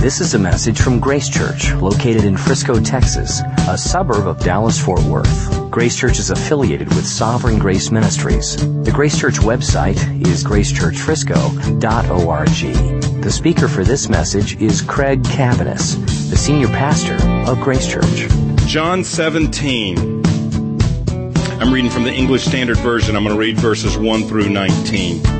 This is a message from Grace Church, located in Frisco, Texas, a suburb of Dallas Fort Worth. Grace Church is affiliated with Sovereign Grace Ministries. The Grace Church website is gracechurchfrisco.org. The speaker for this message is Craig Cabaniss, the senior pastor of Grace Church. John 17. I'm reading from the English Standard Version. I'm going to read verses 1 through 19.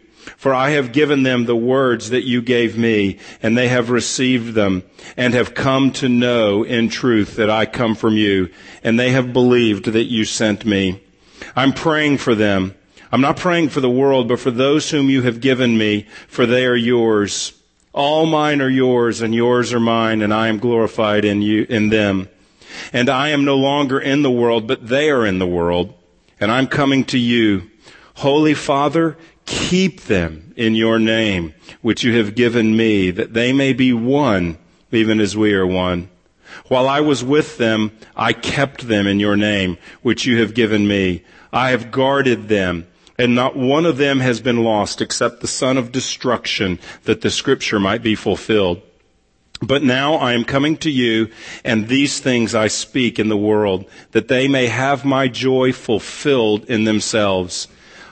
For I have given them the words that you gave me, and they have received them, and have come to know in truth that I come from you, and they have believed that you sent me. I'm praying for them. I'm not praying for the world, but for those whom you have given me, for they are yours. All mine are yours, and yours are mine, and I am glorified in you, in them. And I am no longer in the world, but they are in the world, and I'm coming to you. Holy Father, Keep them in your name, which you have given me, that they may be one, even as we are one. While I was with them, I kept them in your name, which you have given me. I have guarded them, and not one of them has been lost except the son of destruction, that the scripture might be fulfilled. But now I am coming to you, and these things I speak in the world, that they may have my joy fulfilled in themselves.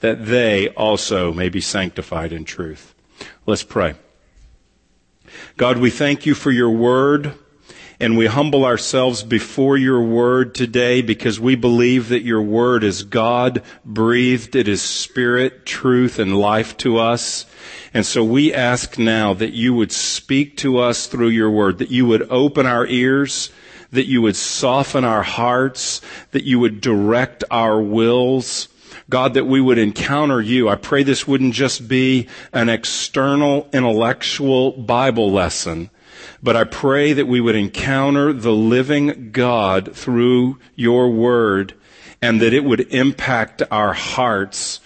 that they also may be sanctified in truth. Let's pray. God, we thank you for your word and we humble ourselves before your word today because we believe that your word is God breathed. It is spirit, truth, and life to us. And so we ask now that you would speak to us through your word, that you would open our ears, that you would soften our hearts, that you would direct our wills, God, that we would encounter you. I pray this wouldn't just be an external intellectual Bible lesson, but I pray that we would encounter the living God through your word and that it would impact our hearts.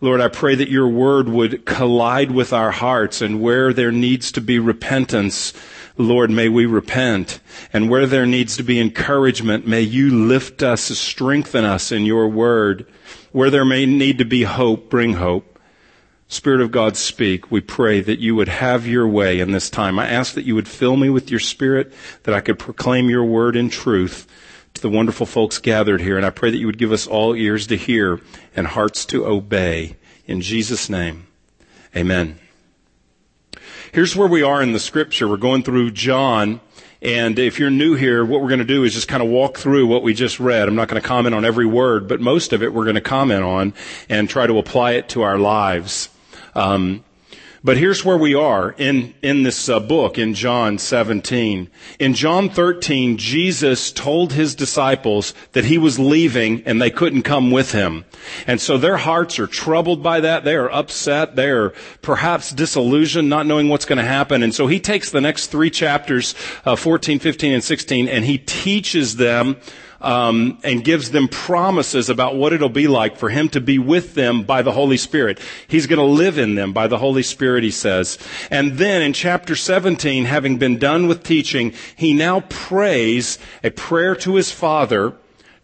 Lord, I pray that your word would collide with our hearts and where there needs to be repentance, Lord, may we repent. And where there needs to be encouragement, may you lift us, strengthen us in your word. Where there may need to be hope, bring hope. Spirit of God, speak. We pray that you would have your way in this time. I ask that you would fill me with your spirit, that I could proclaim your word in truth to the wonderful folks gathered here. And I pray that you would give us all ears to hear and hearts to obey. In Jesus' name, amen. Here's where we are in the scripture. We're going through John and if you're new here, what we're going to do is just kind of walk through what we just read. I'm not going to comment on every word, but most of it we're going to comment on and try to apply it to our lives. Um, but here's where we are in, in this uh, book in John 17. In John 13, Jesus told his disciples that he was leaving and they couldn't come with him. And so their hearts are troubled by that. They are upset. They are perhaps disillusioned, not knowing what's going to happen. And so he takes the next three chapters, uh, 14, 15, and 16, and he teaches them um, and gives them promises about what it'll be like for him to be with them by the Holy Spirit. He's going to live in them by the Holy Spirit, he says. And then in chapter 17, having been done with teaching, he now prays a prayer to his Father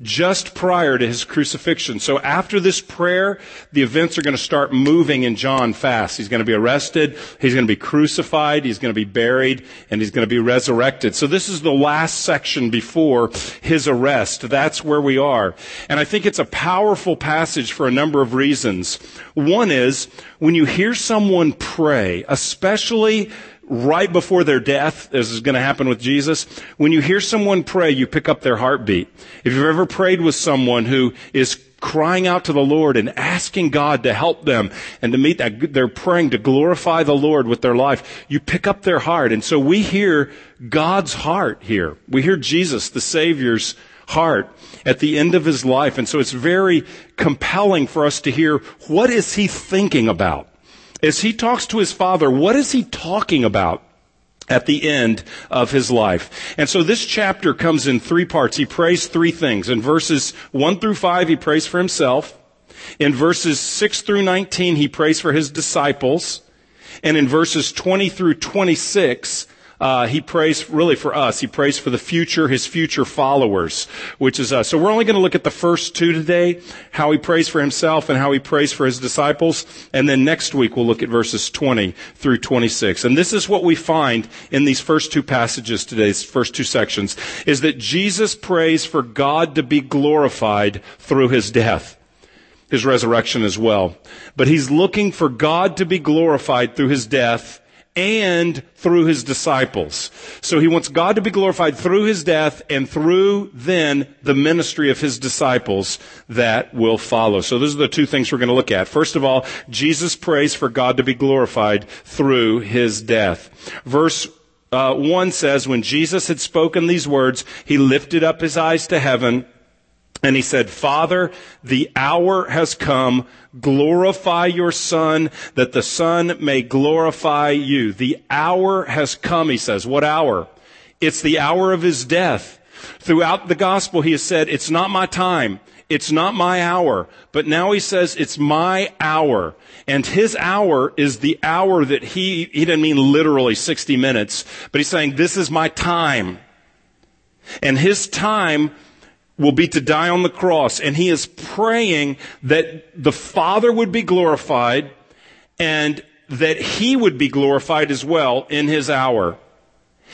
just prior to his crucifixion. So after this prayer, the events are going to start moving in John fast. He's going to be arrested, he's going to be crucified, he's going to be buried, and he's going to be resurrected. So this is the last section before his arrest. That's where we are. And I think it's a powerful passage for a number of reasons. One is when you hear someone pray, especially right before their death, as is going to happen with Jesus, when you hear someone pray, you pick up their heartbeat. If you've ever prayed with someone who is crying out to the Lord and asking God to help them and to meet that, they're praying to glorify the Lord with their life, you pick up their heart. And so we hear God's heart here. We hear Jesus, the Savior's heart at the end of his life. And so it's very compelling for us to hear what is he thinking about? As he talks to his father, what is he talking about? At the end of his life. And so this chapter comes in three parts. He prays three things. In verses 1 through 5, he prays for himself. In verses 6 through 19, he prays for his disciples. And in verses 20 through 26, uh, he prays really for us. He prays for the future, his future followers, which is us. So we're only going to look at the first two today, how he prays for himself and how he prays for his disciples. And then next week we'll look at verses 20 through 26. And this is what we find in these first two passages today, these first two sections, is that Jesus prays for God to be glorified through his death his resurrection as well. But he's looking for God to be glorified through his death and through his disciples. So he wants God to be glorified through his death and through then the ministry of his disciples that will follow. So those are the two things we're going to look at. First of all, Jesus prays for God to be glorified through his death. Verse uh, 1 says, when Jesus had spoken these words, he lifted up his eyes to heaven and he said, Father, the hour has come. Glorify your son that the son may glorify you. The hour has come, he says. What hour? It's the hour of his death. Throughout the gospel, he has said, it's not my time. It's not my hour. But now he says, it's my hour. And his hour is the hour that he, he didn't mean literally 60 minutes, but he's saying, this is my time. And his time will be to die on the cross. And he is praying that the Father would be glorified and that he would be glorified as well in his hour.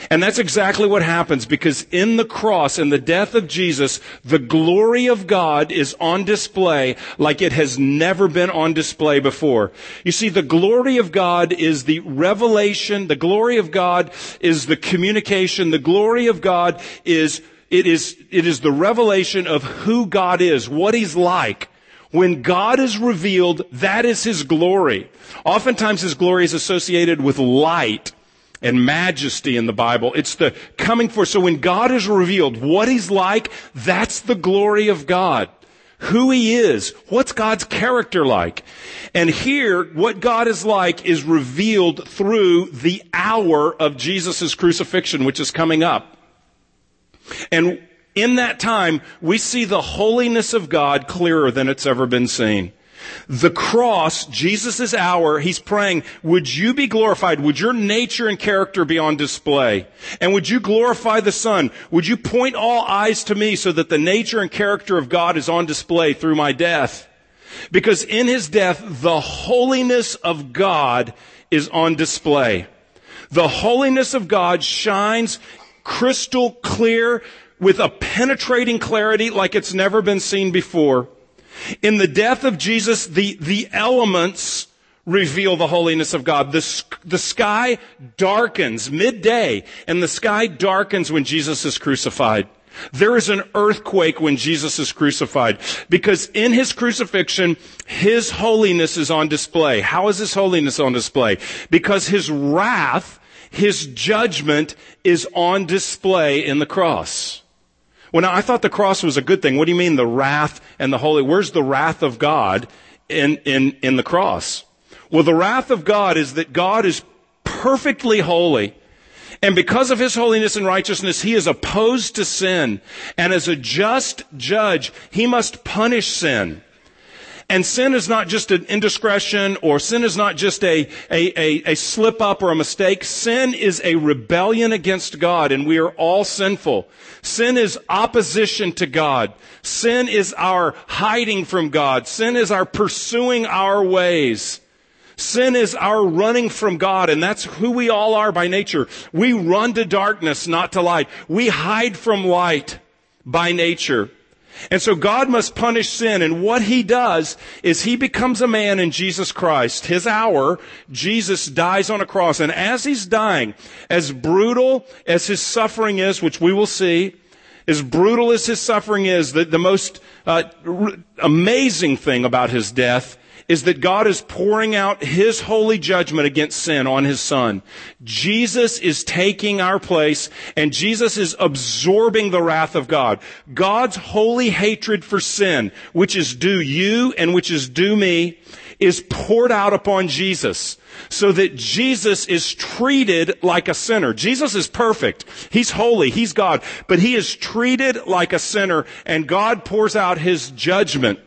And that's exactly what happens because in the cross and the death of Jesus, the glory of God is on display like it has never been on display before. You see, the glory of God is the revelation. The glory of God is the communication. The glory of God is it is, it is the revelation of who God is, what He's like. When God is revealed, that is His glory. Oftentimes His glory is associated with light and majesty in the Bible. It's the coming forth. So when God is revealed, what He's like, that's the glory of God. Who He is. What's God's character like? And here, what God is like is revealed through the hour of Jesus' crucifixion, which is coming up. And in that time, we see the holiness of God clearer than it's ever been seen. The cross, Jesus' hour, he's praying, would you be glorified? Would your nature and character be on display? And would you glorify the Son? Would you point all eyes to me so that the nature and character of God is on display through my death? Because in his death, the holiness of God is on display. The holiness of God shines crystal clear with a penetrating clarity like it's never been seen before. In the death of Jesus, the, the elements reveal the holiness of God. The, the sky darkens midday and the sky darkens when Jesus is crucified. There is an earthquake when Jesus is crucified because in his crucifixion, his holiness is on display. How is his holiness on display? Because his wrath his judgment is on display in the cross. Well, now I thought the cross was a good thing. What do you mean the wrath and the holy? Where's the wrath of God in, in, in the cross? Well, the wrath of God is that God is perfectly holy. And because of his holiness and righteousness, he is opposed to sin. And as a just judge, he must punish sin. And sin is not just an indiscretion or sin is not just a, a, a, a, slip up or a mistake. Sin is a rebellion against God and we are all sinful. Sin is opposition to God. Sin is our hiding from God. Sin is our pursuing our ways. Sin is our running from God, and that's who we all are by nature. We run to darkness, not to light. We hide from light by nature. And so God must punish sin. And what he does is he becomes a man in Jesus Christ. His hour, Jesus dies on a cross. And as he's dying, as brutal as his suffering is, which we will see, as brutal as his suffering is, the, the most uh, r- amazing thing about his death is that God is pouring out His holy judgment against sin on His Son. Jesus is taking our place and Jesus is absorbing the wrath of God. God's holy hatred for sin, which is due you and which is due me, is poured out upon Jesus so that Jesus is treated like a sinner. Jesus is perfect. He's holy. He's God. But he is treated like a sinner and God pours out his judgment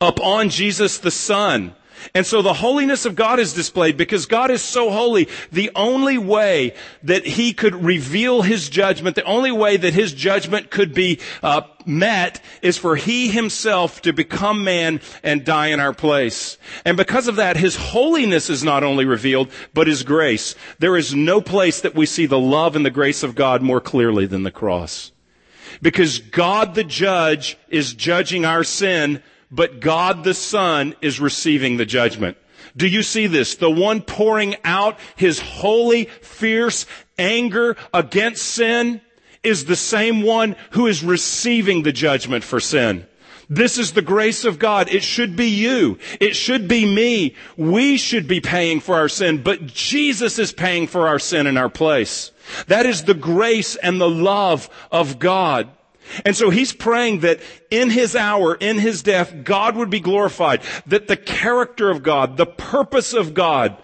upon Jesus the Son. And so the holiness of God is displayed because God is so holy. The only way that He could reveal His judgment, the only way that His judgment could be uh, met is for He Himself to become man and die in our place. And because of that, His holiness is not only revealed, but His grace. There is no place that we see the love and the grace of God more clearly than the cross. Because God the judge is judging our sin but God the Son is receiving the judgment. Do you see this? The one pouring out his holy, fierce anger against sin is the same one who is receiving the judgment for sin. This is the grace of God. It should be you. It should be me. We should be paying for our sin, but Jesus is paying for our sin in our place. That is the grace and the love of God. And so he's praying that in his hour, in his death, God would be glorified, that the character of God, the purpose of God,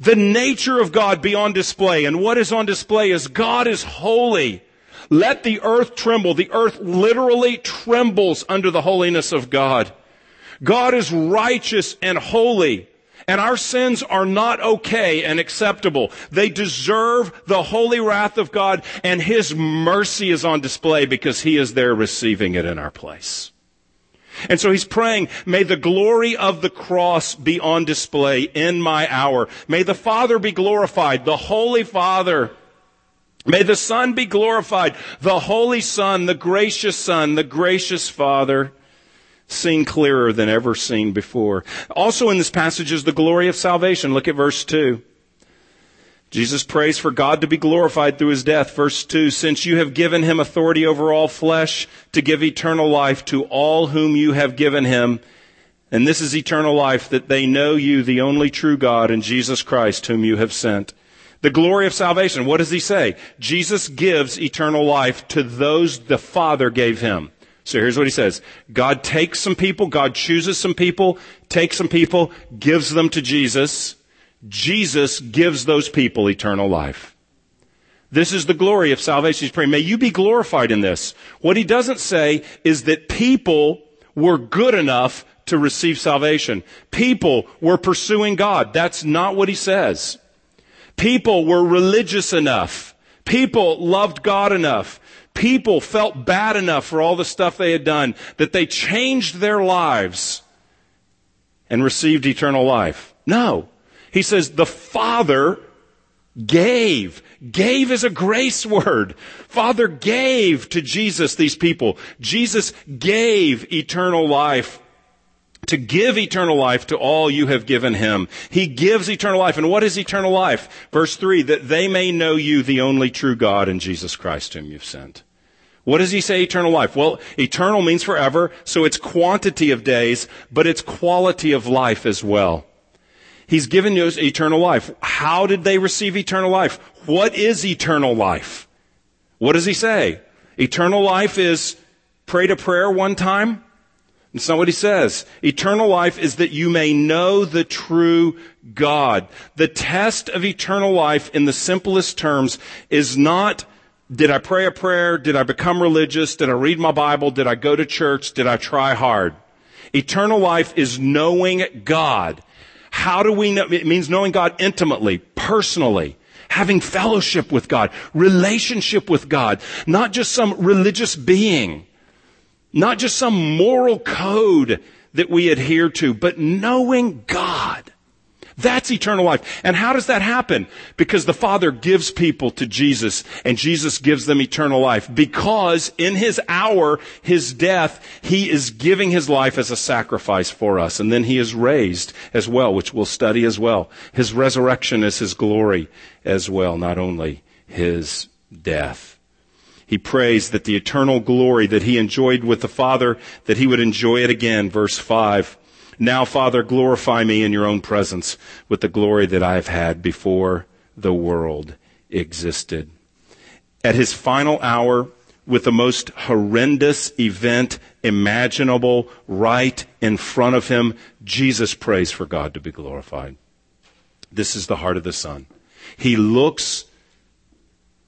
the nature of God be on display. And what is on display is God is holy. Let the earth tremble. The earth literally trembles under the holiness of God. God is righteous and holy. And our sins are not okay and acceptable. They deserve the holy wrath of God and His mercy is on display because He is there receiving it in our place. And so he's praying, may the glory of the cross be on display in my hour. May the Father be glorified, the Holy Father. May the Son be glorified, the Holy Son, the gracious Son, the gracious Father seen clearer than ever seen before. Also in this passage is the glory of salvation. Look at verse 2. Jesus prays for God to be glorified through his death. Verse 2, since you have given him authority over all flesh to give eternal life to all whom you have given him. And this is eternal life, that they know you, the only true God, and Jesus Christ, whom you have sent. The glory of salvation. What does he say? Jesus gives eternal life to those the Father gave him. So here's what he says. God takes some people, God chooses some people, takes some people, gives them to Jesus. Jesus gives those people eternal life. This is the glory of salvation. He's praying, may you be glorified in this. What he doesn't say is that people were good enough to receive salvation. People were pursuing God. That's not what he says. People were religious enough. People loved God enough people felt bad enough for all the stuff they had done that they changed their lives and received eternal life. No. He says the Father gave. Gave is a grace word. Father gave to Jesus these people. Jesus gave eternal life to give eternal life to all you have given him. He gives eternal life. And what is eternal life? Verse 3, that they may know you, the only true God, and Jesus Christ whom you've sent. What does he say eternal life? Well, eternal means forever, so it's quantity of days, but it's quality of life as well. He's given you eternal life. How did they receive eternal life? What is eternal life? What does he say? Eternal life is pray to prayer one time, it's not what he says. Eternal life is that you may know the true God. The test of eternal life in the simplest terms is not did I pray a prayer? Did I become religious? Did I read my Bible? Did I go to church? Did I try hard? Eternal life is knowing God. How do we know? It means knowing God intimately, personally, having fellowship with God, relationship with God, not just some religious being, not just some moral code that we adhere to, but knowing God. That's eternal life. And how does that happen? Because the Father gives people to Jesus and Jesus gives them eternal life. Because in His hour, His death, He is giving His life as a sacrifice for us. And then He is raised as well, which we'll study as well. His resurrection is His glory as well, not only His death. He prays that the eternal glory that He enjoyed with the Father, that He would enjoy it again. Verse 5. Now, Father, glorify me in your own presence with the glory that I have had before the world existed. At his final hour, with the most horrendous event imaginable right in front of him, Jesus prays for God to be glorified. This is the heart of the Son. He looks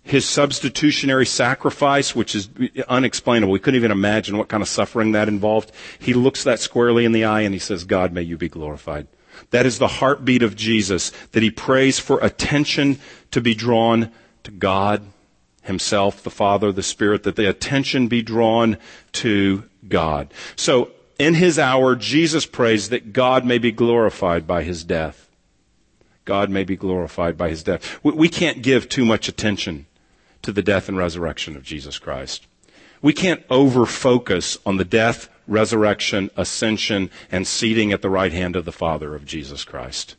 his substitutionary sacrifice, which is unexplainable. We couldn't even imagine what kind of suffering that involved. He looks that squarely in the eye and he says, God, may you be glorified. That is the heartbeat of Jesus, that he prays for attention to be drawn to God himself, the Father, the Spirit, that the attention be drawn to God. So, in his hour, Jesus prays that God may be glorified by his death. God may be glorified by his death. We can't give too much attention to the death and resurrection of Jesus Christ. We can't over focus on the death, resurrection, ascension, and seating at the right hand of the Father of Jesus Christ.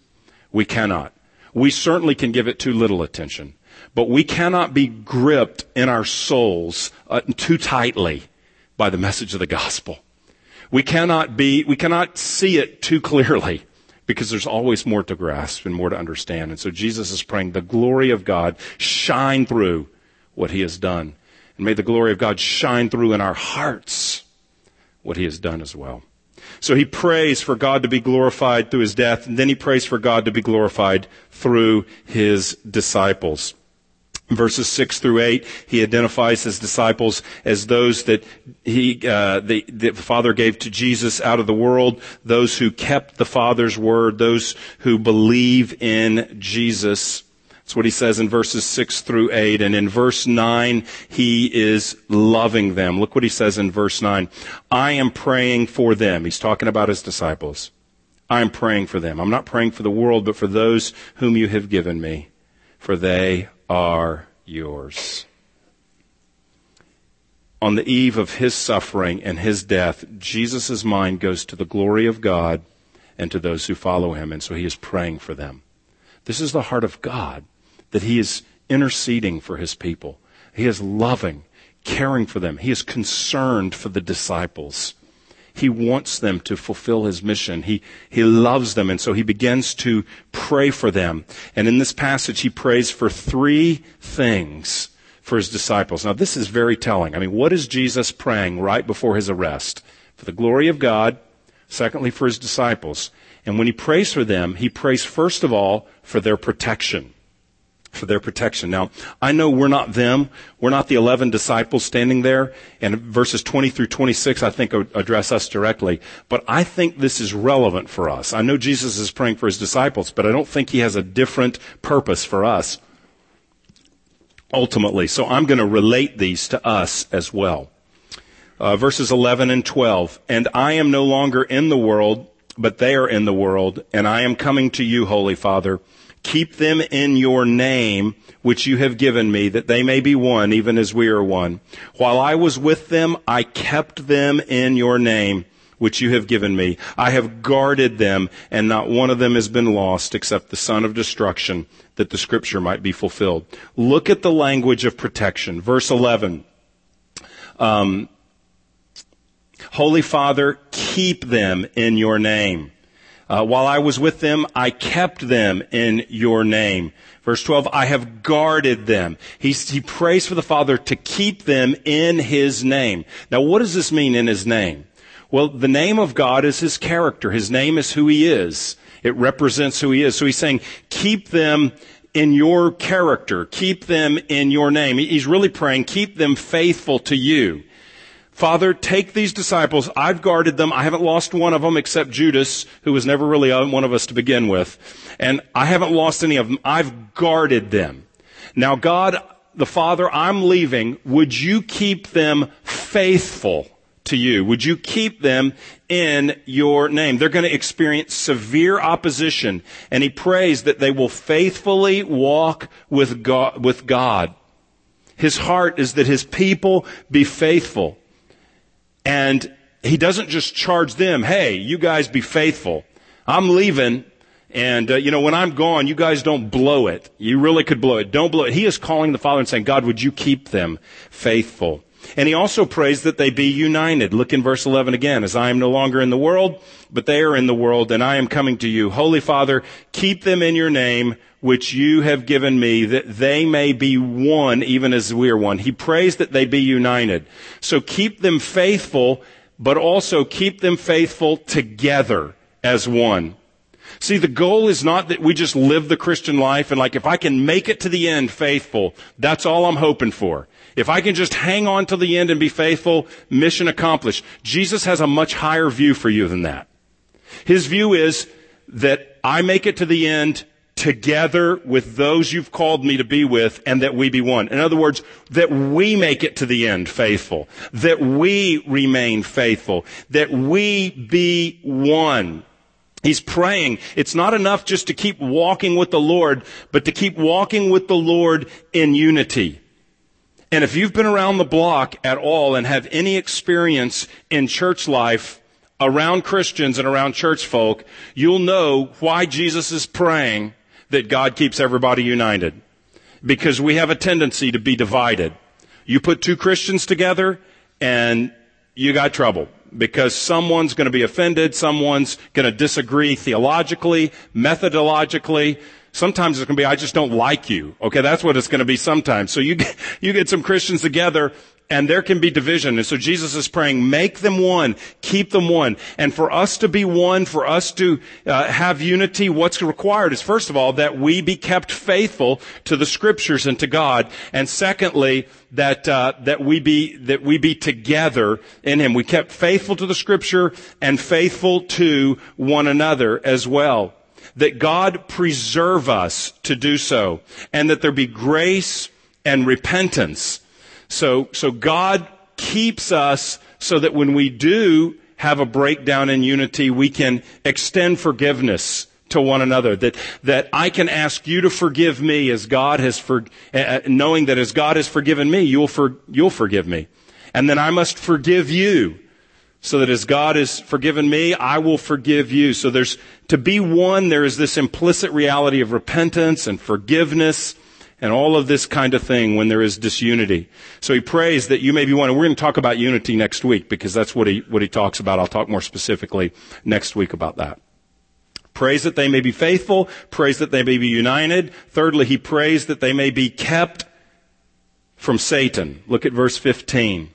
We cannot. We certainly can give it too little attention, but we cannot be gripped in our souls uh, too tightly by the message of the gospel. We cannot be, we cannot see it too clearly because there's always more to grasp and more to understand. And so Jesus is praying the glory of God shine through what he has done. And may the glory of God shine through in our hearts what he has done as well. So he prays for God to be glorified through his death, and then he prays for God to be glorified through his disciples. Verses six through eight, he identifies his disciples as those that he, uh, the, the Father gave to Jesus out of the world, those who kept the Father's word, those who believe in Jesus. That's what he says in verses 6 through 8. And in verse 9, he is loving them. Look what he says in verse 9. I am praying for them. He's talking about his disciples. I am praying for them. I'm not praying for the world, but for those whom you have given me, for they are yours. On the eve of his suffering and his death, Jesus' mind goes to the glory of God and to those who follow him, and so he is praying for them. This is the heart of God that he is interceding for his people. He is loving, caring for them. He is concerned for the disciples. He wants them to fulfill his mission. He, he loves them. And so he begins to pray for them. And in this passage, he prays for three things for his disciples. Now, this is very telling. I mean, what is Jesus praying right before his arrest? For the glory of God. Secondly, for his disciples. And when he prays for them, he prays first of all for their protection for their protection. Now, I know we're not them. We're not the 11 disciples standing there. And verses 20 through 26, I think, address us directly. But I think this is relevant for us. I know Jesus is praying for his disciples, but I don't think he has a different purpose for us ultimately. So I'm going to relate these to us as well. Uh, verses 11 and 12. And I am no longer in the world, but they are in the world, and I am coming to you, Holy Father. Keep them in your name, which you have given me, that they may be one, even as we are one. While I was with them, I kept them in your name, which you have given me. I have guarded them, and not one of them has been lost except the son of destruction, that the scripture might be fulfilled. Look at the language of protection. Verse 11. Um, Holy Father, keep them in your name. Uh, while I was with them, I kept them in your name. Verse 12, I have guarded them. He, he prays for the Father to keep them in His name. Now, what does this mean in His name? Well, the name of God is His character. His name is who He is. It represents who He is. So He's saying, keep them in your character. Keep them in your name. He's really praying, keep them faithful to you. Father, take these disciples. I've guarded them. I haven't lost one of them except Judas, who was never really one of us to begin with. And I haven't lost any of them. I've guarded them. Now God, the Father, I'm leaving. Would you keep them faithful to you? Would you keep them in your name? They're going to experience severe opposition. And he prays that they will faithfully walk with God, with God. His heart is that his people be faithful. And he doesn't just charge them, hey, you guys be faithful. I'm leaving. And, uh, you know, when I'm gone, you guys don't blow it. You really could blow it. Don't blow it. He is calling the Father and saying, God, would you keep them faithful? And he also prays that they be united. Look in verse 11 again. As I am no longer in the world, but they are in the world, and I am coming to you. Holy Father, keep them in your name, which you have given me, that they may be one, even as we are one. He prays that they be united. So keep them faithful, but also keep them faithful together as one. See, the goal is not that we just live the Christian life and like if I can make it to the end faithful, that's all I'm hoping for. If I can just hang on to the end and be faithful, mission accomplished. Jesus has a much higher view for you than that. His view is that I make it to the end together with those you've called me to be with and that we be one. In other words, that we make it to the end faithful. That we remain faithful. That we be one. He's praying. It's not enough just to keep walking with the Lord, but to keep walking with the Lord in unity. And if you've been around the block at all and have any experience in church life around Christians and around church folk, you'll know why Jesus is praying that God keeps everybody united. Because we have a tendency to be divided. You put two Christians together and you got trouble because someone's going to be offended, someone's going to disagree theologically, methodologically, Sometimes it's going to be, I just don't like you. Okay, that's what it's going to be sometimes. So you get, you get some Christians together and there can be division. And so Jesus is praying, make them one, keep them one. And for us to be one, for us to uh, have unity, what's required is first of all that we be kept faithful to the scriptures and to God. And secondly, that uh, that we be that we be together in Him. We kept faithful to the scripture and faithful to one another as well that God preserve us to do so and that there be grace and repentance. So, so God keeps us so that when we do have a breakdown in unity, we can extend forgiveness to one another. That, that I can ask you to forgive me as God has for, uh, knowing that as God has forgiven me, you'll for, you'll forgive me. And then I must forgive you so that as God has forgiven me, I will forgive you. So there's, to be one, there is this implicit reality of repentance and forgiveness and all of this kind of thing when there is disunity. So he prays that you may be one. And we're going to talk about unity next week because that's what he, what he talks about. I'll talk more specifically next week about that. Prays that they may be faithful. Prays that they may be united. Thirdly, he prays that they may be kept from Satan. Look at verse 15.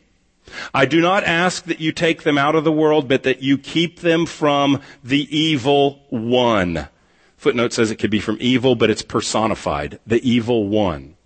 I do not ask that you take them out of the world, but that you keep them from the evil one. Footnote says it could be from evil, but it's personified. The evil one.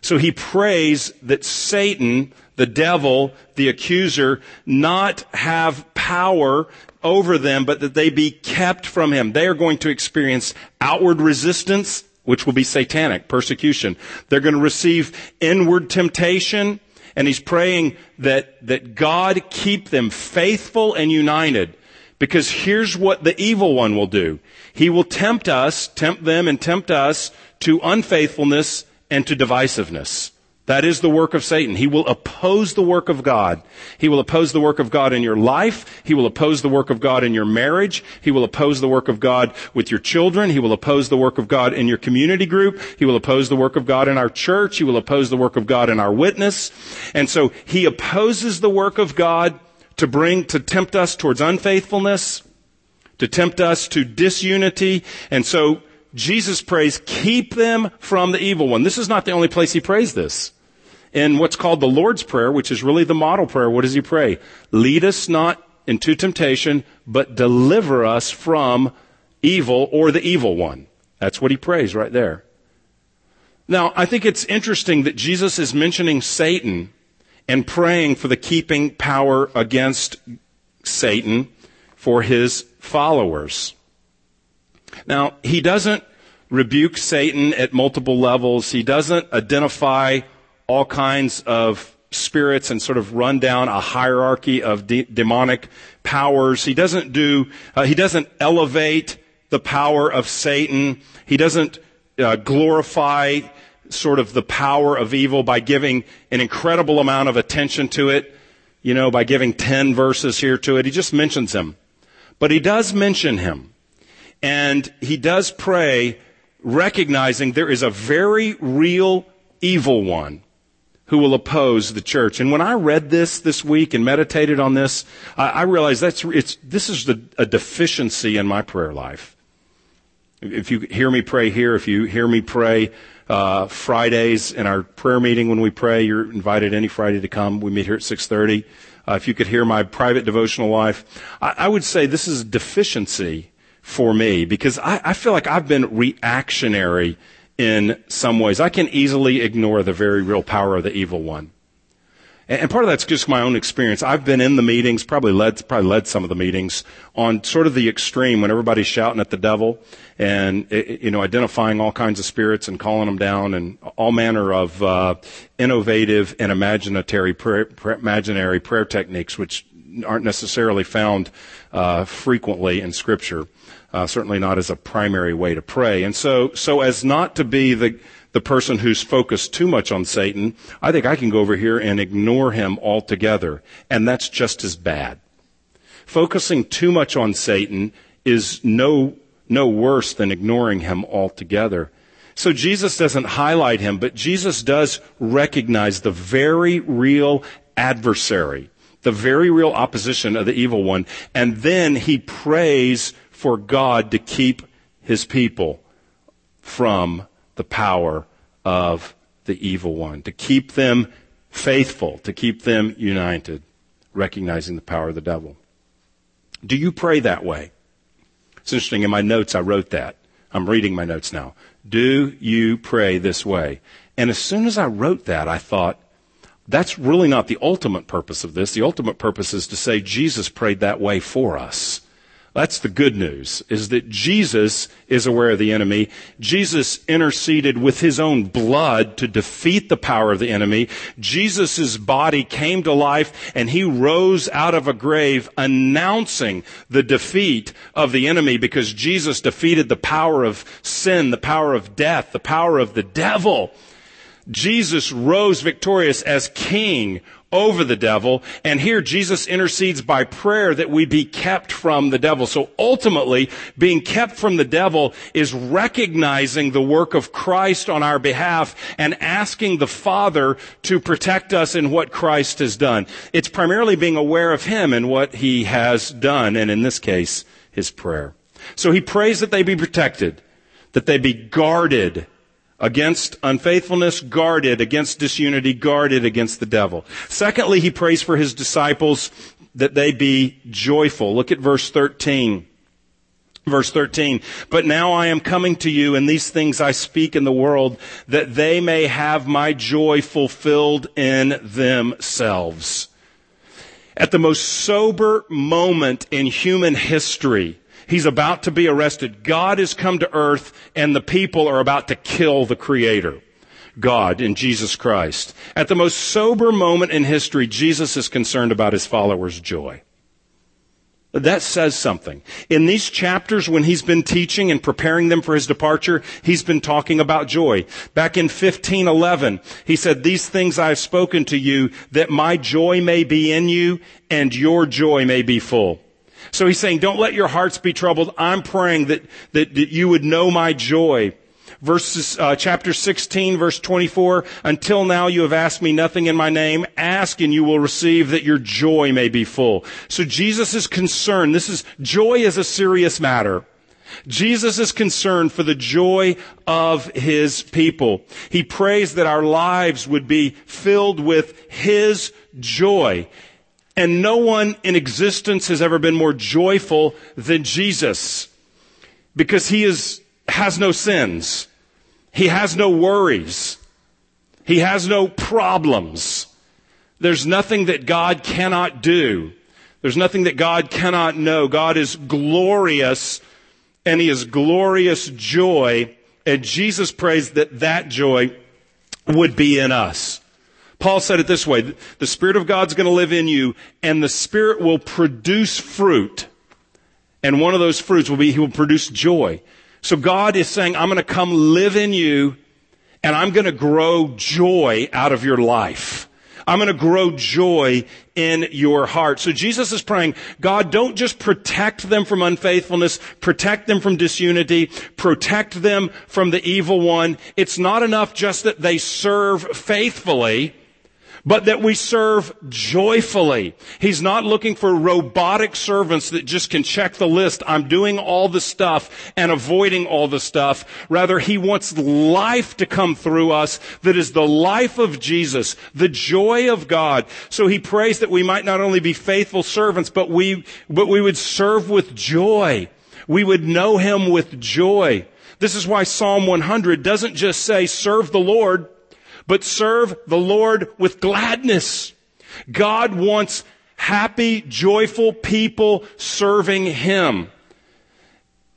So he prays that Satan, the devil, the accuser, not have power over them, but that they be kept from him. They are going to experience outward resistance, which will be satanic persecution. They're going to receive inward temptation, and he's praying that, that God keep them faithful and united. Because here's what the evil one will do. He will tempt us, tempt them and tempt us to unfaithfulness and to divisiveness. That is the work of Satan. He will oppose the work of God. He will oppose the work of God in your life. He will oppose the work of God in your marriage. He will oppose the work of God with your children. He will oppose the work of God in your community group. He will oppose the work of God in our church. He will oppose the work of God in our witness. And so he opposes the work of God to bring, to tempt us towards unfaithfulness, to tempt us to disunity. And so Jesus prays, keep them from the evil one. This is not the only place he prays this in what's called the Lord's Prayer, which is really the model prayer, what does he pray? Lead us not into temptation, but deliver us from evil or the evil one. That's what he prays right there. Now, I think it's interesting that Jesus is mentioning Satan and praying for the keeping power against Satan for his followers. Now, he doesn't rebuke Satan at multiple levels. He doesn't identify all kinds of spirits and sort of run down a hierarchy of de- demonic powers. He doesn't do, uh, he doesn't elevate the power of Satan. He doesn't uh, glorify sort of the power of evil by giving an incredible amount of attention to it, you know, by giving 10 verses here to it. He just mentions him. But he does mention him. And he does pray recognizing there is a very real evil one who will oppose the church. And when I read this this week and meditated on this, I, I realized that's it's this is the, a deficiency in my prayer life. If you hear me pray here, if you hear me pray uh, Fridays in our prayer meeting when we pray, you're invited any Friday to come. We meet here at six thirty. Uh, if you could hear my private devotional life, I, I would say this is a deficiency for me because I, I feel like I've been reactionary in some ways. I can easily ignore the very real power of the evil one. And part of that's just my own experience. I've been in the meetings, probably led, probably led some of the meetings on sort of the extreme when everybody's shouting at the devil and, you know, identifying all kinds of spirits and calling them down and all manner of, uh, innovative and imaginary prayer, imaginary prayer techniques, which aren't necessarily found, uh, frequently in scripture uh, certainly not as a primary way to pray. And so, so as not to be the, the person who's focused too much on Satan, I think I can go over here and ignore him altogether. And that's just as bad. Focusing too much on Satan is no, no worse than ignoring him altogether. So Jesus doesn't highlight him, but Jesus does recognize the very real adversary, the very real opposition of the evil one. And then he prays for God to keep his people from the power of the evil one, to keep them faithful, to keep them united, recognizing the power of the devil. Do you pray that way? It's interesting. In my notes, I wrote that. I'm reading my notes now. Do you pray this way? And as soon as I wrote that, I thought, that's really not the ultimate purpose of this. The ultimate purpose is to say Jesus prayed that way for us. That's the good news, is that Jesus is aware of the enemy. Jesus interceded with his own blood to defeat the power of the enemy. Jesus' body came to life and he rose out of a grave announcing the defeat of the enemy because Jesus defeated the power of sin, the power of death, the power of the devil. Jesus rose victorious as king over the devil. And here Jesus intercedes by prayer that we be kept from the devil. So ultimately, being kept from the devil is recognizing the work of Christ on our behalf and asking the Father to protect us in what Christ has done. It's primarily being aware of Him and what He has done, and in this case, His prayer. So He prays that they be protected, that they be guarded, against unfaithfulness, guarded against disunity, guarded against the devil. Secondly, he prays for his disciples that they be joyful. Look at verse 13. Verse 13, but now I am coming to you and these things I speak in the world that they may have my joy fulfilled in themselves. At the most sober moment in human history, He's about to be arrested. God has come to earth and the people are about to kill the creator. God in Jesus Christ. At the most sober moment in history, Jesus is concerned about his followers' joy. That says something. In these chapters, when he's been teaching and preparing them for his departure, he's been talking about joy. Back in 1511, he said, These things I have spoken to you, that my joy may be in you, and your joy may be full. So he's saying, don't let your hearts be troubled. I'm praying that, that, that you would know my joy. Verses, uh, chapter 16, verse 24, until now you have asked me nothing in my name. Ask and you will receive that your joy may be full. So Jesus is concerned. This is, joy is a serious matter. Jesus is concerned for the joy of his people. He prays that our lives would be filled with his joy. And no one in existence has ever been more joyful than Jesus because he is, has no sins. He has no worries. He has no problems. There's nothing that God cannot do. There's nothing that God cannot know. God is glorious and he is glorious joy. And Jesus prays that that joy would be in us. Paul said it this way, the Spirit of God's going to live in you and the Spirit will produce fruit. And one of those fruits will be, he will produce joy. So God is saying, I'm going to come live in you and I'm going to grow joy out of your life. I'm going to grow joy in your heart. So Jesus is praying, God, don't just protect them from unfaithfulness, protect them from disunity, protect them from the evil one. It's not enough just that they serve faithfully but that we serve joyfully. He's not looking for robotic servants that just can check the list. I'm doing all the stuff and avoiding all the stuff. Rather, he wants life to come through us that is the life of Jesus, the joy of God. So he prays that we might not only be faithful servants, but we, but we would serve with joy. We would know him with joy. This is why Psalm 100 doesn't just say serve the Lord, but serve the Lord with gladness. God wants happy, joyful people serving Him.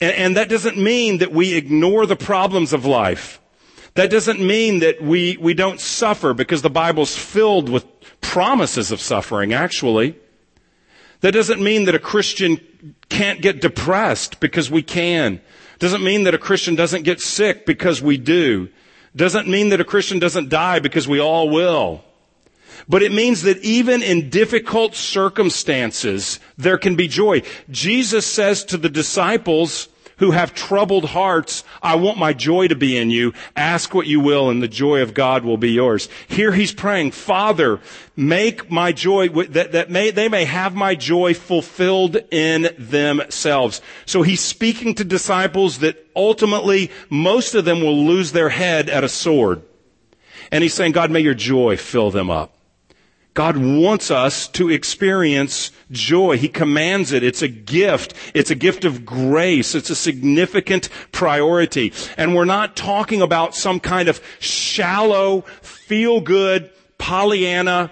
And, and, that doesn't mean that we ignore the problems of life. That doesn't mean that we, we don't suffer because the Bible's filled with promises of suffering, actually. That doesn't mean that a Christian can't get depressed because we can. Doesn't mean that a Christian doesn't get sick because we do doesn't mean that a Christian doesn't die because we all will. But it means that even in difficult circumstances, there can be joy. Jesus says to the disciples, who have troubled hearts, I want my joy to be in you. Ask what you will and the joy of God will be yours. Here he's praying, Father, make my joy, that, that may, they may have my joy fulfilled in themselves. So he's speaking to disciples that ultimately most of them will lose their head at a sword. And he's saying, God, may your joy fill them up. God wants us to experience joy. He commands it. It's a gift. It's a gift of grace. It's a significant priority. And we're not talking about some kind of shallow, feel good, Pollyanna.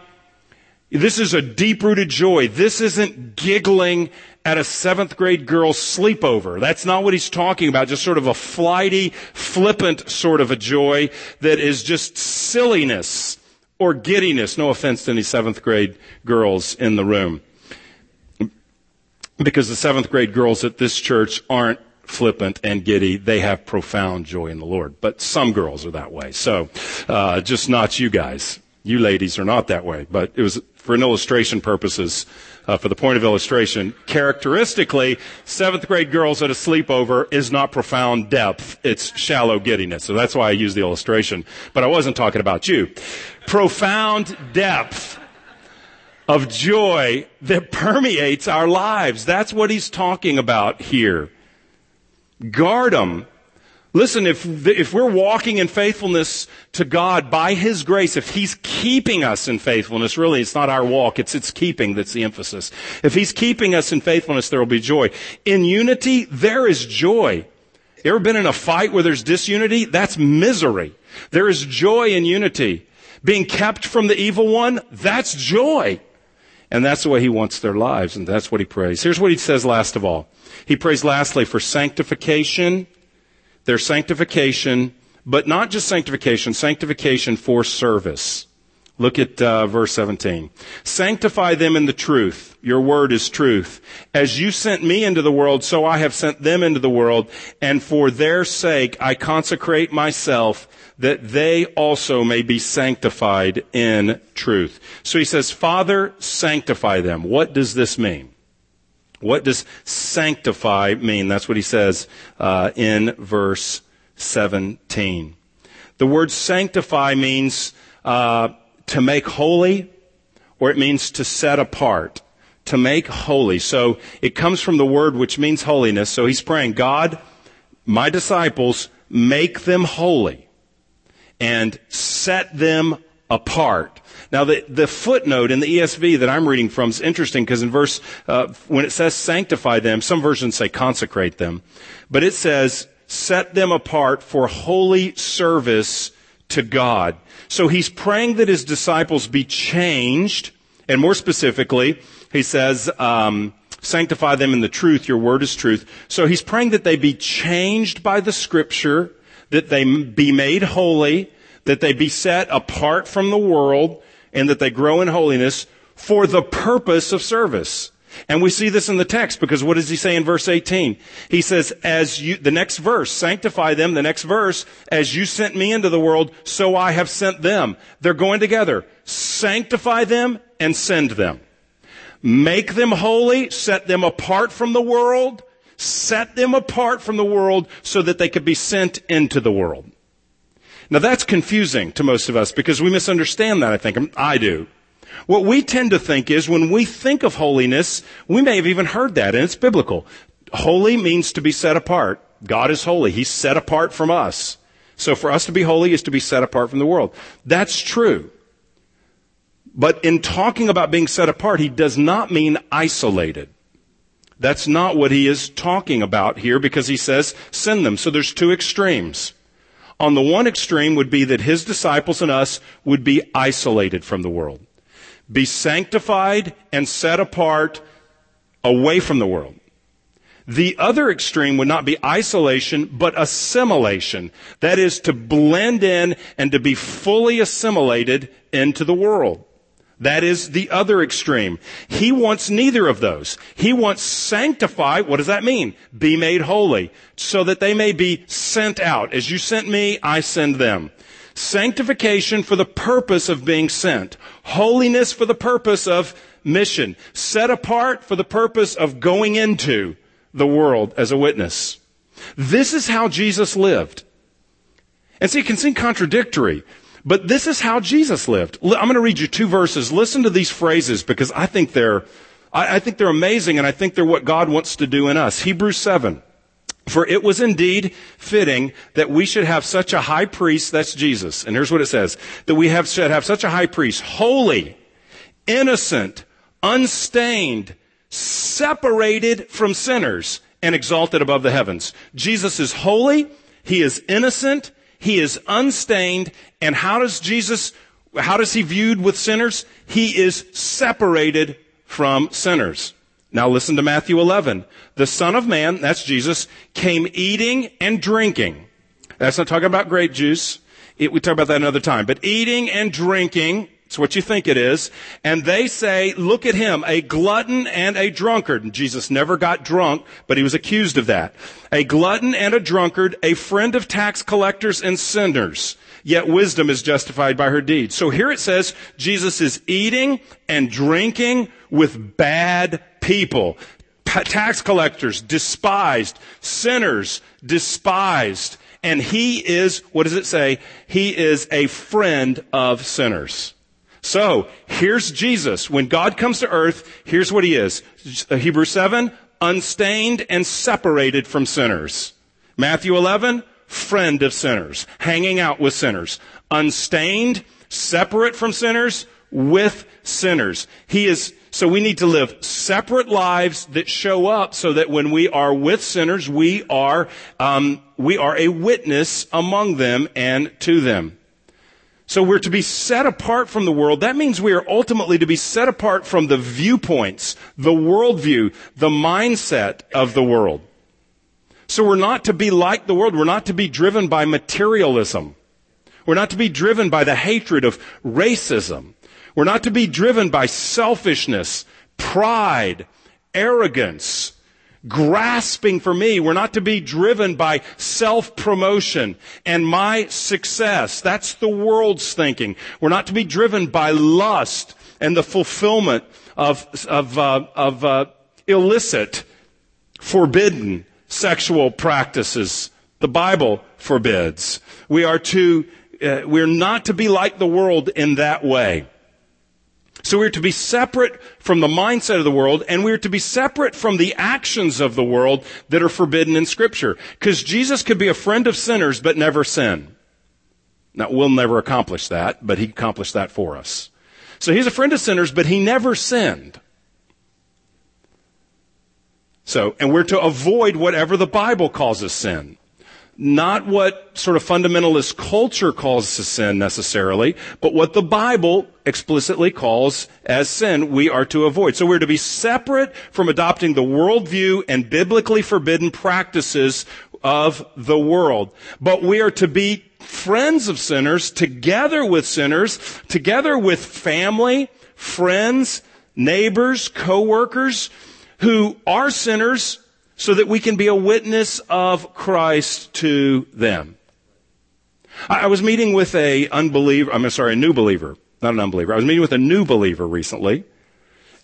This is a deep rooted joy. This isn't giggling at a seventh grade girl's sleepover. That's not what he's talking about. Just sort of a flighty, flippant sort of a joy that is just silliness or giddiness. No offense to any seventh grade girls in the room. Because the seventh grade girls at this church aren't flippant and giddy. They have profound joy in the Lord. But some girls are that way. So, uh, just not you guys. You ladies are not that way. But it was for an illustration purposes uh, for the point of illustration, characteristically, seventh grade girls at a sleepover is not profound depth. It's shallow giddiness. So that's why I use the illustration. But I wasn't talking about you. Profound depth of joy that permeates our lives. That's what he's talking about here. Guard them Listen, if, if we're walking in faithfulness to God by His grace, if He's keeping us in faithfulness, really it's not our walk, it's its keeping that's the emphasis. If He's keeping us in faithfulness, there will be joy. In unity, there is joy. You ever been in a fight where there's disunity? That's misery. There is joy in unity. Being kept from the evil one, that's joy. And that's the way He wants their lives, and that's what He prays. Here's what He says last of all. He prays lastly for sanctification their sanctification, but not just sanctification, sanctification for service. Look at uh, verse 17. Sanctify them in the truth. Your word is truth. As you sent me into the world, so I have sent them into the world. And for their sake, I consecrate myself that they also may be sanctified in truth. So he says, Father, sanctify them. What does this mean? What does sanctify mean? That's what he says uh, in verse 17. The word sanctify means uh, to make holy, or it means to set apart, to make holy. So it comes from the word which means holiness. So he's praying, God, my disciples, make them holy and set them apart. Now, the, the footnote in the ESV that I'm reading from is interesting because in verse, uh, when it says sanctify them, some versions say consecrate them, but it says set them apart for holy service to God. So he's praying that his disciples be changed, and more specifically, he says, um, sanctify them in the truth, your word is truth. So he's praying that they be changed by the scripture, that they be made holy, that they be set apart from the world, and that they grow in holiness for the purpose of service. And we see this in the text because what does he say in verse 18? He says, as you, the next verse, sanctify them, the next verse, as you sent me into the world, so I have sent them. They're going together. Sanctify them and send them. Make them holy, set them apart from the world, set them apart from the world so that they could be sent into the world. Now that's confusing to most of us because we misunderstand that, I think. Um, I do. What we tend to think is when we think of holiness, we may have even heard that, and it's biblical. Holy means to be set apart. God is holy. He's set apart from us. So for us to be holy is to be set apart from the world. That's true. But in talking about being set apart, he does not mean isolated. That's not what he is talking about here because he says send them. So there's two extremes. On the one extreme would be that his disciples and us would be isolated from the world be sanctified and set apart away from the world. The other extreme would not be isolation, but assimilation. That is to blend in and to be fully assimilated into the world. That is the other extreme. He wants neither of those. He wants sanctify. What does that mean? Be made holy so that they may be sent out. As you sent me, I send them. Sanctification for the purpose of being sent. Holiness for the purpose of mission. Set apart for the purpose of going into the world as a witness. This is how Jesus lived. And see, it can seem contradictory, but this is how Jesus lived. I'm going to read you two verses. Listen to these phrases because I think they're, I think they're amazing and I think they're what God wants to do in us. Hebrews 7. For it was indeed fitting that we should have such a high priest, that's Jesus. And here's what it says, that we have, should have such a high priest, holy, innocent, unstained, separated from sinners, and exalted above the heavens. Jesus is holy, he is innocent, he is unstained, and how does Jesus, how does he viewed with sinners? He is separated from sinners. Now listen to Matthew 11. The Son of Man, that's Jesus, came eating and drinking. That's not talking about grape juice. It, we talk about that another time. But eating and drinking, it's what you think it is. And they say, look at him, a glutton and a drunkard. And Jesus never got drunk, but he was accused of that. A glutton and a drunkard, a friend of tax collectors and sinners. Yet wisdom is justified by her deeds. So here it says Jesus is eating and drinking with bad people. tax collectors despised, sinners despised. And he is, what does it say? He is a friend of sinners. So, here's Jesus. When God comes to earth, here's what he is. Hebrews 7, unstained and separated from sinners. Matthew 11, friend of sinners, hanging out with sinners. Unstained, separate from sinners, with sinners. He is so we need to live separate lives that show up so that when we are with sinners, we are, um, we are a witness among them and to them. So we're to be set apart from the world. That means we are ultimately to be set apart from the viewpoints, the worldview, the mindset of the world. So we're not to be like the world. We're not to be driven by materialism. We're not to be driven by the hatred of racism. We're not to be driven by selfishness, pride, arrogance, grasping for me. We're not to be driven by self-promotion and my success. That's the world's thinking. We're not to be driven by lust and the fulfillment of, of, uh, of uh, illicit, forbidden sexual practices. The Bible forbids. We are to, uh, we're not to be like the world in that way. So we're to be separate from the mindset of the world and we're to be separate from the actions of the world that are forbidden in scripture. Because Jesus could be a friend of sinners but never sin. Now, we'll never accomplish that, but he accomplished that for us. So he's a friend of sinners, but he never sinned. So, and we're to avoid whatever the Bible calls us sin. Not what sort of fundamentalist culture calls to sin necessarily, but what the Bible explicitly calls as sin we are to avoid. So we're to be separate from adopting the worldview and biblically forbidden practices of the world. But we are to be friends of sinners together with sinners, together with family, friends, neighbors, co-workers who are sinners so that we can be a witness of Christ to them. I was meeting with a unbeliever, I'm sorry, a new believer, not an unbeliever. I was meeting with a new believer recently,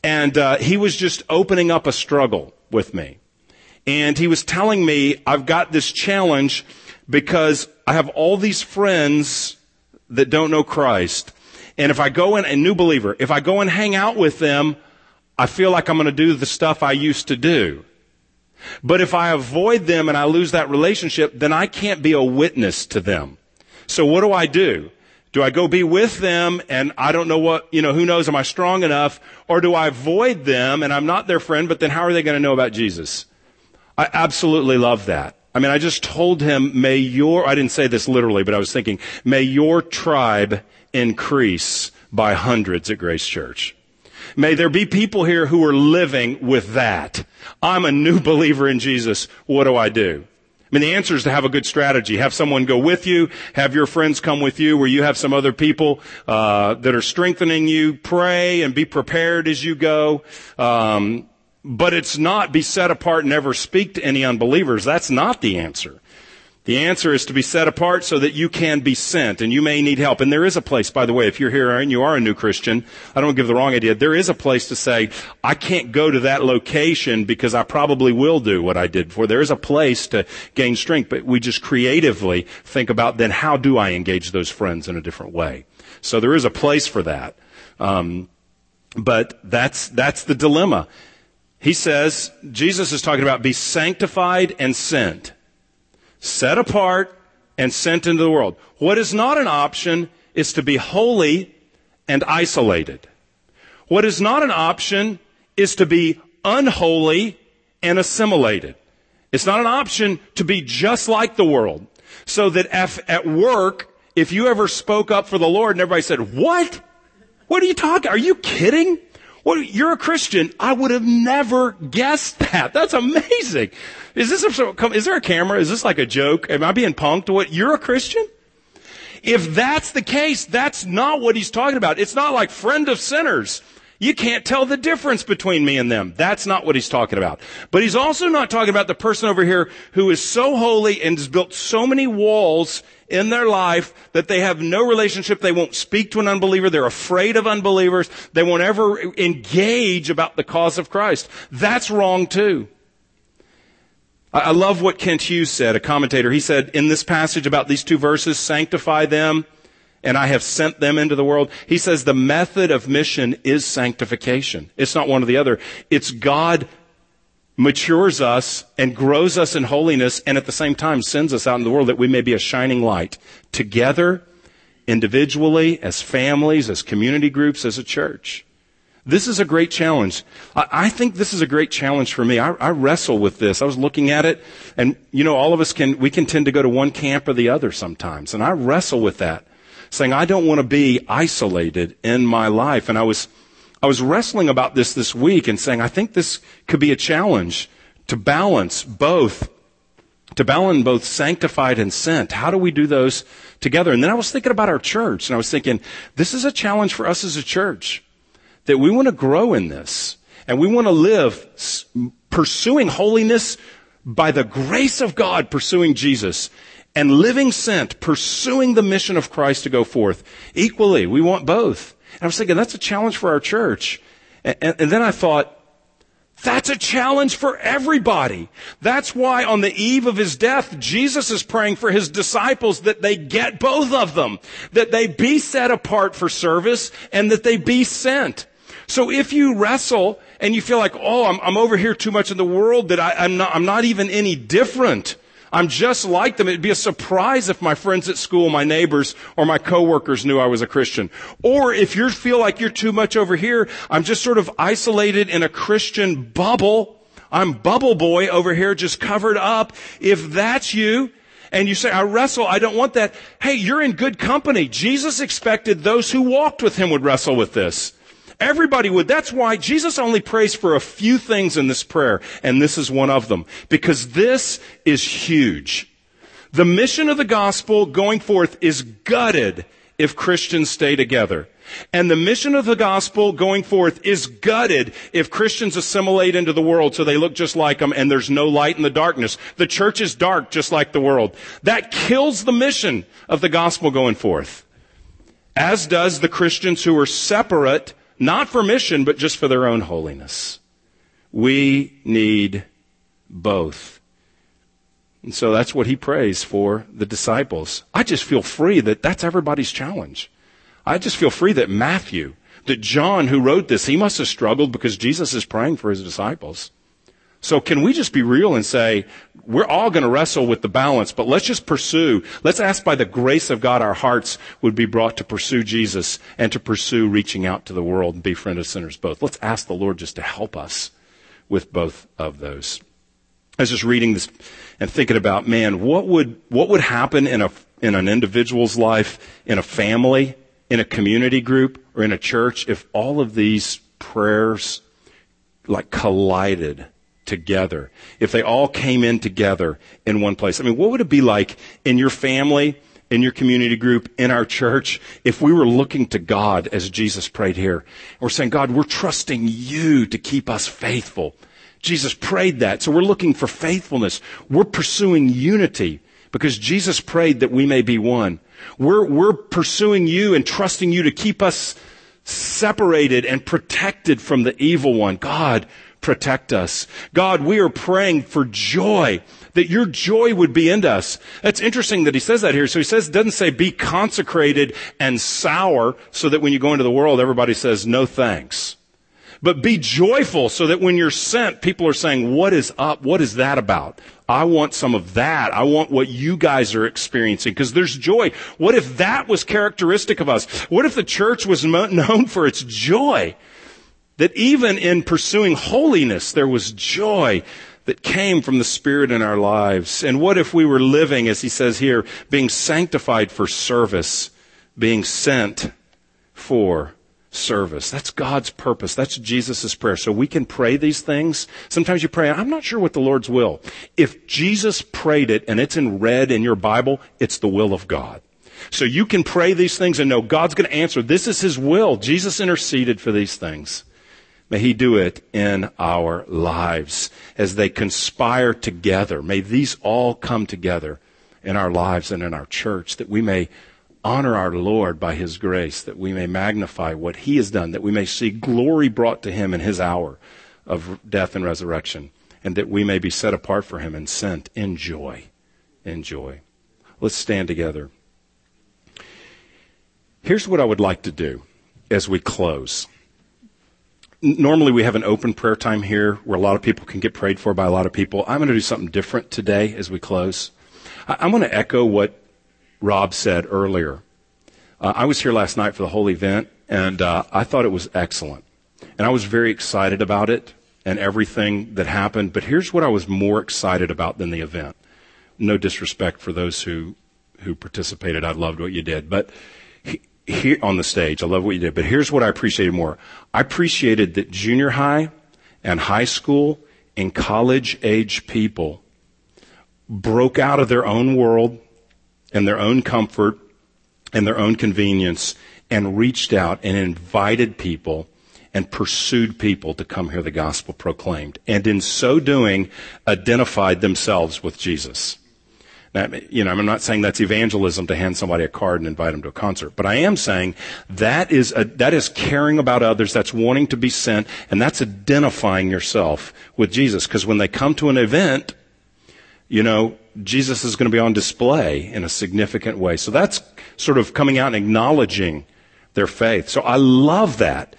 and uh, he was just opening up a struggle with me. And he was telling me, I've got this challenge because I have all these friends that don't know Christ. And if I go in, a new believer, if I go and hang out with them, I feel like I'm going to do the stuff I used to do. But if I avoid them and I lose that relationship, then I can't be a witness to them. So what do I do? Do I go be with them and I don't know what, you know, who knows, am I strong enough? Or do I avoid them and I'm not their friend, but then how are they going to know about Jesus? I absolutely love that. I mean, I just told him, may your, I didn't say this literally, but I was thinking, may your tribe increase by hundreds at Grace Church. May there be people here who are living with that. I'm a new believer in Jesus. What do I do? I mean, the answer is to have a good strategy. Have someone go with you. Have your friends come with you where you have some other people, uh, that are strengthening you. Pray and be prepared as you go. Um, but it's not be set apart and never speak to any unbelievers. That's not the answer. The answer is to be set apart so that you can be sent and you may need help. And there is a place, by the way, if you're here and you are a new Christian, I don't give the wrong idea. There is a place to say, I can't go to that location because I probably will do what I did before. There is a place to gain strength, but we just creatively think about then how do I engage those friends in a different way? So there is a place for that. Um, but that's, that's the dilemma. He says, Jesus is talking about be sanctified and sent set apart, and sent into the world. What is not an option is to be holy and isolated. What is not an option is to be unholy and assimilated. It's not an option to be just like the world. So that if, at work, if you ever spoke up for the Lord and everybody said, what? What are you talking? Are you kidding? Well, you're a Christian. I would have never guessed that. That's amazing. Is this a, is there a camera? Is this like a joke? Am I being punked? What? You're a Christian? If that's the case, that's not what he's talking about. It's not like friend of sinners. You can't tell the difference between me and them. That's not what he's talking about. But he's also not talking about the person over here who is so holy and has built so many walls in their life that they have no relationship. They won't speak to an unbeliever. They're afraid of unbelievers. They won't ever engage about the cause of Christ. That's wrong too. I love what Kent Hughes said, a commentator. He said in this passage about these two verses, sanctify them and I have sent them into the world. He says the method of mission is sanctification. It's not one or the other. It's God matures us and grows us in holiness and at the same time sends us out in the world that we may be a shining light together, individually, as families, as community groups, as a church. This is a great challenge. I, think this is a great challenge for me. I, I, wrestle with this. I was looking at it and, you know, all of us can, we can tend to go to one camp or the other sometimes. And I wrestle with that saying, I don't want to be isolated in my life. And I was, I was wrestling about this this week and saying, I think this could be a challenge to balance both, to balance both sanctified and sent. How do we do those together? And then I was thinking about our church and I was thinking, this is a challenge for us as a church that we want to grow in this and we want to live pursuing holiness by the grace of God, pursuing Jesus and living sent, pursuing the mission of Christ to go forth. Equally, we want both. And I was thinking, that's a challenge for our church. And, and, and then I thought, that's a challenge for everybody. That's why on the eve of his death, Jesus is praying for his disciples that they get both of them, that they be set apart for service and that they be sent. So if you wrestle and you feel like, oh, I'm, I'm over here too much in the world that I, I'm not, I'm not even any different I'm just like them. It'd be a surprise if my friends at school, my neighbors, or my coworkers knew I was a Christian. Or if you feel like you're too much over here, I'm just sort of isolated in a Christian bubble. I'm bubble boy over here just covered up. If that's you, And you say, I wrestle, I don't want that. Hey, you're in good company. Jesus expected those who walked with him would wrestle with this. Everybody would. That's why Jesus only prays for a few things in this prayer, and this is one of them. Because this is huge. The mission of the gospel going forth is gutted if Christians stay together. And the mission of the gospel going forth is gutted if Christians assimilate into the world so they look just like them and there's no light in the darkness. The church is dark just like the world. That kills the mission of the gospel going forth. As does the Christians who are separate, not for mission, but just for their own holiness. We need both. And so that's what he prays for the disciples. I just feel free that that's everybody's challenge. I just feel free that Matthew, that John who wrote this, he must have struggled because Jesus is praying for his disciples. So can we just be real and say, we're all going to wrestle with the balance, but let's just pursue. Let's ask by the grace of God our hearts would be brought to pursue Jesus and to pursue reaching out to the world and befriend of sinners both. Let's ask the Lord just to help us with both of those. I was just reading this and thinking about, man, what would, what would happen in a, in an individual's life, in a family, in a community group or in a church if all of these prayers like collided together, if they all came in together in one place. I mean, what would it be like in your family, in your community group, in our church, if we were looking to God as Jesus prayed here? We're saying, God, we're trusting you to keep us faithful. Jesus prayed that. So we're looking for faithfulness. We're pursuing unity because Jesus prayed that we may be one. We're, we're pursuing you and trusting you to keep us separated and protected from the evil one. God, protect us. God, we are praying for joy, that your joy would be in us. That's interesting that he says that here. So he says, doesn't say be consecrated and sour so that when you go into the world, everybody says no thanks. But be joyful so that when you're sent, people are saying, what is up? What is that about? I want some of that. I want what you guys are experiencing because there's joy. What if that was characteristic of us? What if the church was known for its joy? That even in pursuing holiness, there was joy that came from the Spirit in our lives. And what if we were living, as he says here, being sanctified for service, being sent for service. That's God's purpose. That's Jesus' prayer. So we can pray these things. Sometimes you pray, I'm not sure what the Lord's will. If Jesus prayed it and it's in red in your Bible, it's the will of God. So you can pray these things and know God's going to answer. This is His will. Jesus interceded for these things. May He do it in our lives as they conspire together. May these all come together in our lives and in our church that we may honor our Lord by His grace, that we may magnify what He has done, that we may see glory brought to Him in His hour of death and resurrection, and that we may be set apart for Him and sent in joy. In joy. Let's stand together. Here's what I would like to do as we close. Normally, we have an open prayer time here where a lot of people can get prayed for by a lot of people. I'm going to do something different today as we close. I'm going to echo what Rob said earlier. Uh, I was here last night for the whole event, and uh, I thought it was excellent. And I was very excited about it and everything that happened. But here's what I was more excited about than the event. No disrespect for those who, who participated. I loved what you did. But here on the stage, I love what you did. But here's what I appreciated more. I appreciated that junior high and high school and college age people broke out of their own world and their own comfort and their own convenience and reached out and invited people and pursued people to come hear the gospel proclaimed. And in so doing, identified themselves with Jesus. You know, I'm not saying that's evangelism to hand somebody a card and invite them to a concert, but I am saying that is a, that is caring about others, that's wanting to be sent, and that's identifying yourself with Jesus. Because when they come to an event, you know, Jesus is going to be on display in a significant way. So that's sort of coming out and acknowledging their faith. So I love that.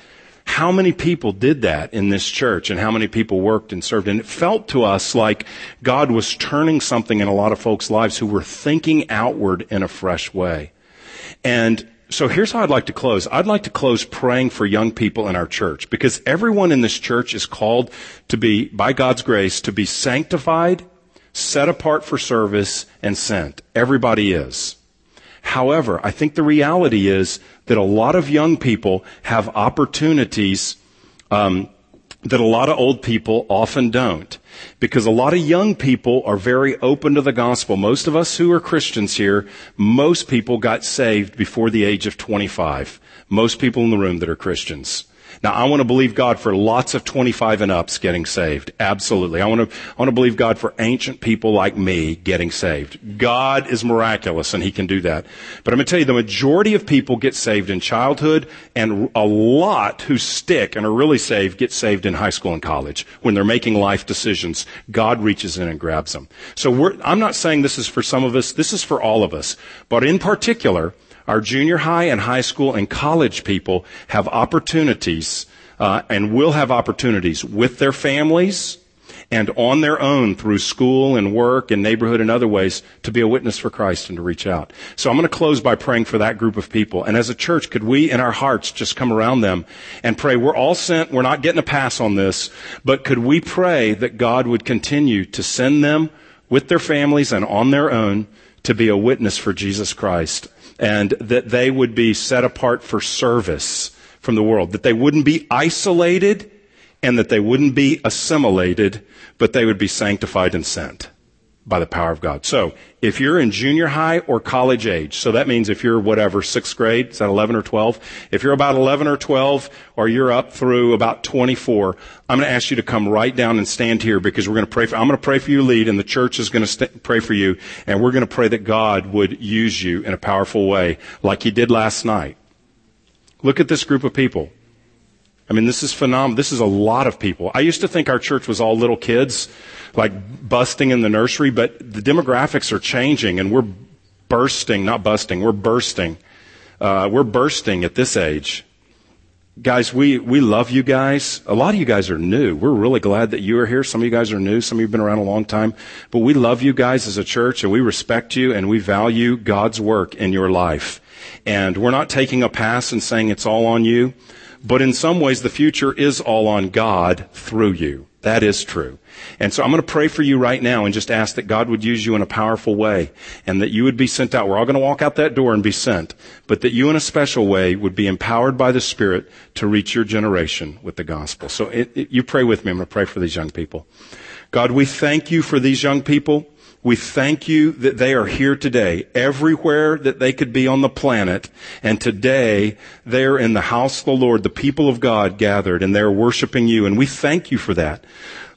How many people did that in this church and how many people worked and served? And it felt to us like God was turning something in a lot of folks' lives who were thinking outward in a fresh way. And so here's how I'd like to close. I'd like to close praying for young people in our church because everyone in this church is called to be, by God's grace, to be sanctified set apart for service, and sent. Everybody is. However, I think the reality is that a lot of young people have opportunities um, that a lot of old people often don't. Because a lot of young people are very open to the gospel. Most of us who are Christians here, most people got saved before the age of 25. Most people in the room that are Christians. Now, I want to believe God for lots of 25 and ups getting saved. Absolutely. I want to, I want to believe God for ancient people like me getting saved. God is miraculous and He can do that. But I'm going to tell you, the majority of people get saved in childhood and a lot who stick and are really saved get saved in high school and college. When they're making life decisions, God reaches in and grabs them. So I'm not saying this is for some of us. This is for all of us. But in particular, our junior high and high school and college people have opportunities uh, and will have opportunities with their families and on their own through school and work and neighborhood and other ways to be a witness for Christ and to reach out. So I'm going to close by praying for that group of people. And as a church, could we in our hearts just come around them and pray? We're all sent. We're not getting a pass on this, but could we pray that God would continue to send them with their families and on their own to be a witness for Jesus Christ and that they would be set apart for service from the world, that they wouldn't be isolated and that they wouldn't be assimilated, but they would be sanctified and sent by the power of God. So, if you're in junior high or college age, so that means if you're whatever, sixth grade, is that 11 or 12? If you're about 11 or 12, or you're up through about 24, I'm going to ask you to come right down and stand here because we're going to pray for, I'm going to pray for you lead and the church is going to st- pray for you and we're going to pray that God would use you in a powerful way like he did last night. Look at this group of people. I mean, this is phenomenal. This is a lot of people. I used to think our church was all little kids, like busting in the nursery, but the demographics are changing and we're bursting, not busting, we're bursting. Uh, we're bursting at this age. Guys, we, we love you guys. A lot of you guys are new. We're really glad that you are here. Some of you guys are new. Some of you have been around a long time. But we love you guys as a church and we respect you and we value God's work in your life. And we're not taking a pass and saying it's all on you. But in some ways, the future is all on God through you. That is true. And so I'm going to pray for you right now and just ask that God would use you in a powerful way and that you would be sent out. We're all going to walk out that door and be sent, but that you in a special way would be empowered by the Spirit to reach your generation with the gospel. So it, it, you pray with me. I'm going to pray for these young people. God, we thank you for these young people. We thank you that they are here today, everywhere that they could be on the planet. And today, they're in the house of the Lord, the people of God gathered, and they're worshiping you. And we thank you for that.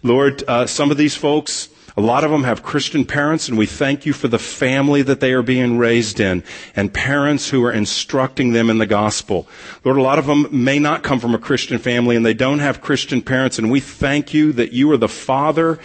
Lord, uh, some of these folks, a lot of them have Christian parents, and we thank you for the family that they are being raised in, and parents who are instructing them in the gospel. Lord, a lot of them may not come from a Christian family, and they don't have Christian parents, and we thank you that you are the Father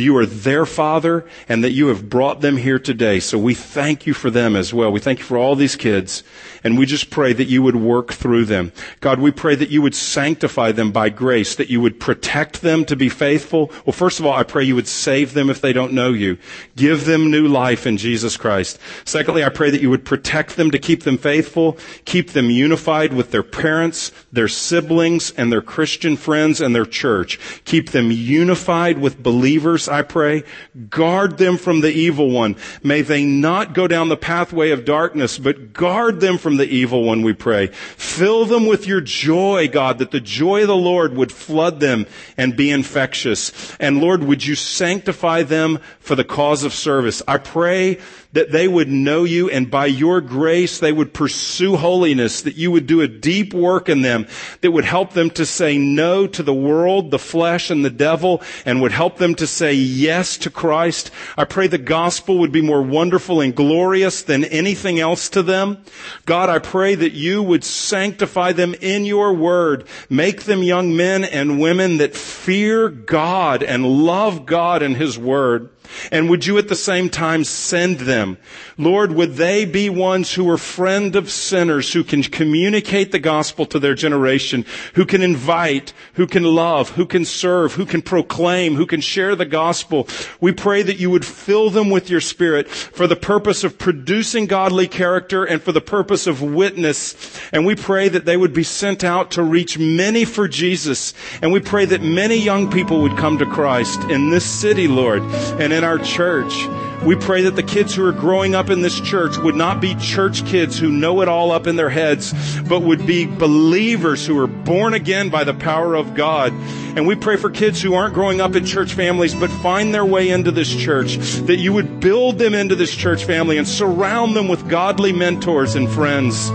you are their father and that you have brought them here today. So we thank you for them as well. We thank you for all these kids and we just pray that you would work through them. God, we pray that you would sanctify them by grace, that you would protect them to be faithful. Well, first of all, I pray you would save them if they don't know you. Give them new life in Jesus Christ. Secondly, I pray that you would protect them to keep them faithful, keep them unified with their parents, their siblings, and their Christian friends and their church. Keep them unified with believers, I pray. Guard them from the evil one. May they not go down the pathway of darkness, but guard them from the evil one, we pray. Fill them with your joy, God, that the joy of the Lord would flood them and be infectious. And Lord, would you sanctify them for the cause of service? I pray that they would know you and by your grace they would pursue holiness, that you would do a deep work in them that would help them to say no to the world, the flesh, and the devil, and would help them to say yes to Christ. I pray the gospel would be more wonderful and glorious than anything else to them. God, I pray that you would sanctify them in your word. Make them young men and women that fear God and love God and his word. And would you at the same time send them? Lord, would they be ones who are friend of sinners, who can communicate the gospel to their generation, who can invite, who can love, who can serve, who can proclaim, who can share the gospel. We pray that you would fill them with your spirit for the purpose of producing godly character and for the purpose of witness. And we pray that they would be sent out to reach many for Jesus. And we pray that many young people would come to Christ in this city, Lord, and in our church. We pray that the kids who are growing up in this church would not be church kids who know it all up in their heads, but would be believers who are born again by the power of God. And we pray for kids who aren't growing up in church families, but find their way into this church, that you would build them into this church family and surround them with godly mentors and friends.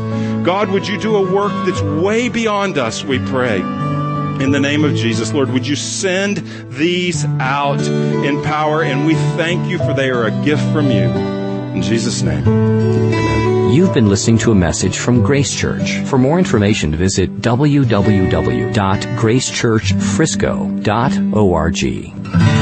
God, would you do a work that's way beyond us, we pray. In the name of Jesus, Lord, would you send these out in power? And we thank you for they are a gift from you. In Jesus' name. You've been listening to a message from Grace Church. For more information, visit www.gracechurchfrisco.org.